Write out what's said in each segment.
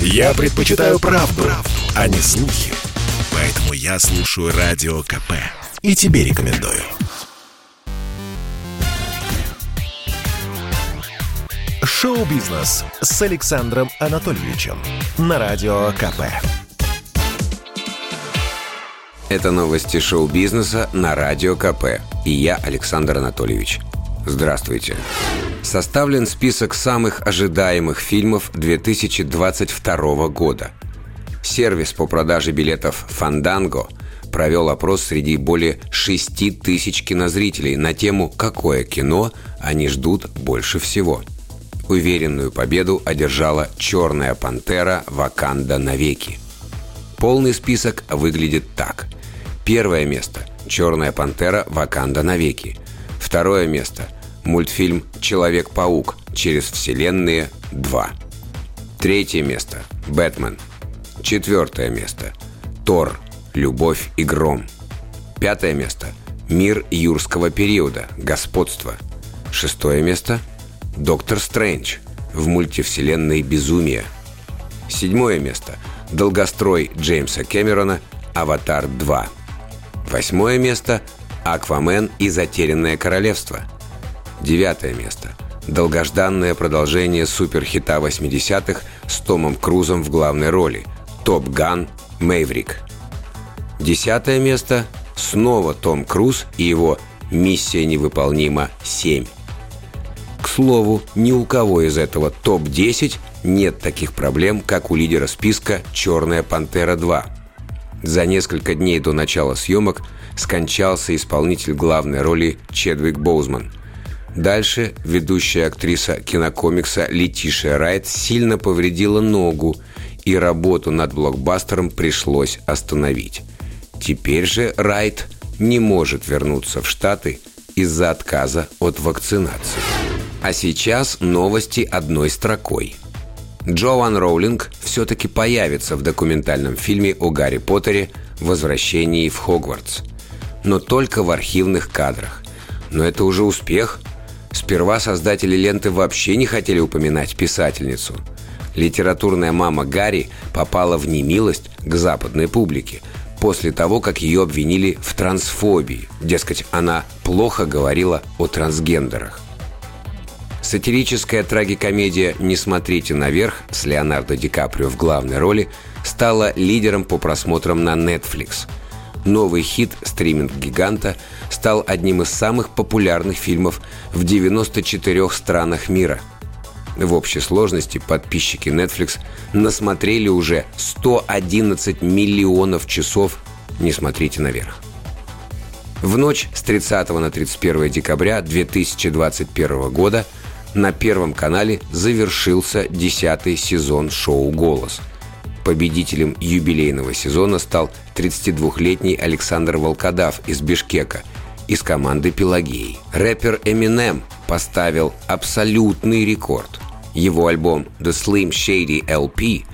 Я предпочитаю правду, правду, а не слухи. Поэтому я слушаю Радио КП. И тебе рекомендую. Шоу-бизнес с Александром Анатольевичем на Радио КП. Это новости шоу-бизнеса на Радио КП. И я, Александр Анатольевич. Здравствуйте. Составлен список самых ожидаемых фильмов 2022 года. Сервис по продаже билетов «Фанданго» провел опрос среди более 6 тысяч кинозрителей на тему «Какое кино они ждут больше всего?». Уверенную победу одержала «Черная пантера. Ваканда навеки». Полный список выглядит так. Первое место – «Черная пантера. Ваканда навеки». Второе место – мультфильм «Человек-паук. Через вселенные 2». Третье место – «Бэтмен». Четвертое место – «Тор. Любовь и гром». Пятое место – «Мир юрского периода. Господство». Шестое место – Доктор Стрэндж в мультивселенной «Безумие». Седьмое место. Долгострой Джеймса Кэмерона «Аватар 2». Восьмое место. «Аквамен и затерянное королевство». Девятое место. Долгожданное продолжение суперхита 80-х с Томом Крузом в главной роли «Топ Ган Мэйврик». Десятое место. Снова Том Круз и его «Миссия невыполнима 7». К слову, ни у кого из этого топ-10 нет таких проблем, как у лидера списка «Черная пантера 2». За несколько дней до начала съемок скончался исполнитель главной роли Чедвик Боузман. Дальше ведущая актриса кинокомикса Летишия Райт сильно повредила ногу, и работу над блокбастером пришлось остановить. Теперь же Райт не может вернуться в Штаты из-за отказа от вакцинации. А сейчас новости одной строкой. Джоан Роулинг все-таки появится в документальном фильме о Гарри Поттере «Возвращении в Хогвартс». Но только в архивных кадрах. Но это уже успех. Сперва создатели ленты вообще не хотели упоминать писательницу. Литературная мама Гарри попала в немилость к западной публике после того, как ее обвинили в трансфобии. Дескать, она плохо говорила о трансгендерах. Сатирическая трагикомедия «Не смотрите наверх» с Леонардо Ди Каприо в главной роли стала лидером по просмотрам на Netflix. Новый хит стриминг-гиганта стал одним из самых популярных фильмов в 94 странах мира. В общей сложности подписчики Netflix насмотрели уже 111 миллионов часов «Не смотрите наверх». В ночь с 30 на 31 декабря 2021 года – на Первом канале завершился десятый сезон шоу «Голос». Победителем юбилейного сезона стал 32-летний Александр Волкодав из Бишкека из команды «Пелагеи». Рэпер Eminem поставил абсолютный рекорд. Его альбом «The Slim Shady LP»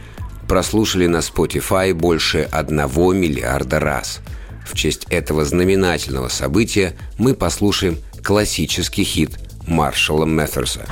прослушали на Spotify больше одного миллиарда раз. В честь этого знаменательного события мы послушаем классический хит Маршала Мэферса.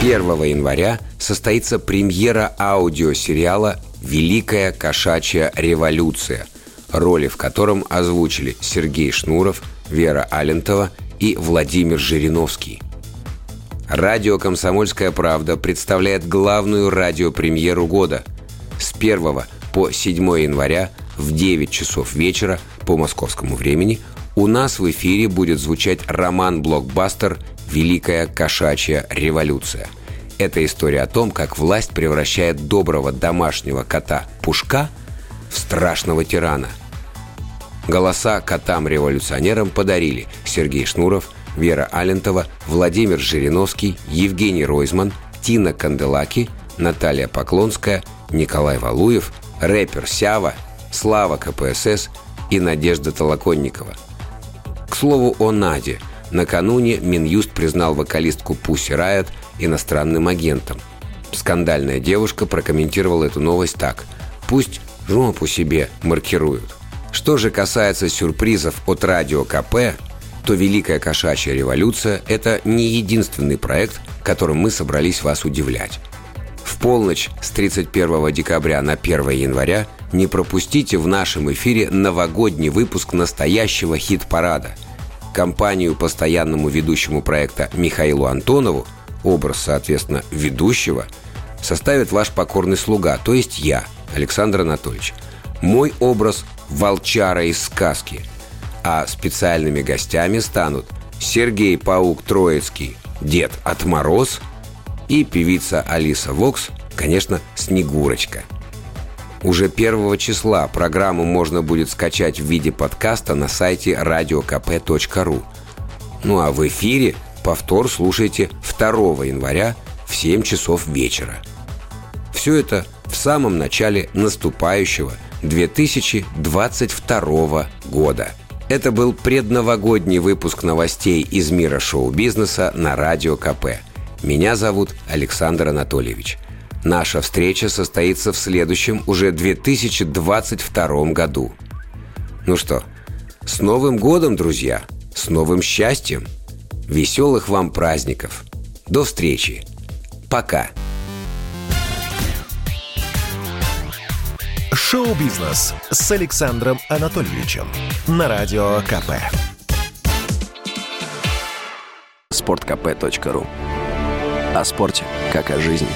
Первого января состоится премьера аудиосериала «Великая кошачья революция», роли в котором озвучили Сергей Шнуров – Вера Алентова и Владимир Жириновский. Радио «Комсомольская правда» представляет главную радиопремьеру года с 1 по 7 января в 9 часов вечера по московскому времени у нас в эфире будет звучать роман-блокбастер «Великая кошачья революция». Это история о том, как власть превращает доброго домашнего кота Пушка в страшного тирана – Голоса котам-революционерам подарили Сергей Шнуров, Вера Алентова, Владимир Жириновский, Евгений Ройзман, Тина Канделаки, Наталья Поклонская, Николай Валуев, рэпер Сява, Слава КПСС и Надежда Толоконникова. К слову о Наде. Накануне Минюст признал вокалистку Пусси Райот иностранным агентом. Скандальная девушка прокомментировала эту новость так. «Пусть жопу себе маркируют». Что же касается сюрпризов от радио КП, то «Великая кошачья революция» — это не единственный проект, которым мы собрались вас удивлять. В полночь с 31 декабря на 1 января не пропустите в нашем эфире новогодний выпуск настоящего хит-парада. Компанию постоянному ведущему проекта Михаилу Антонову, образ, соответственно, ведущего, составит ваш покорный слуга, то есть я, Александр Анатольевич. Мой образ – волчара из сказки. А специальными гостями станут Сергей Паук Троицкий, дед Отмороз – и певица Алиса Вокс, конечно, Снегурочка. Уже 1 числа программу можно будет скачать в виде подкаста на сайте radiokp.ru. Ну а в эфире повтор слушайте 2 января в 7 часов вечера. Все это в самом начале наступающего 2022 года. Это был предновогодний выпуск новостей из мира шоу-бизнеса на Радио КП – меня зовут Александр Анатольевич. Наша встреча состоится в следующем, уже 2022 году. Ну что, с Новым годом, друзья! С новым счастьем! Веселых вам праздников! До встречи! Пока! Шоу-бизнес с Александром Анатольевичем на Радио КП. Спорткп.ру о спорте, как о жизни.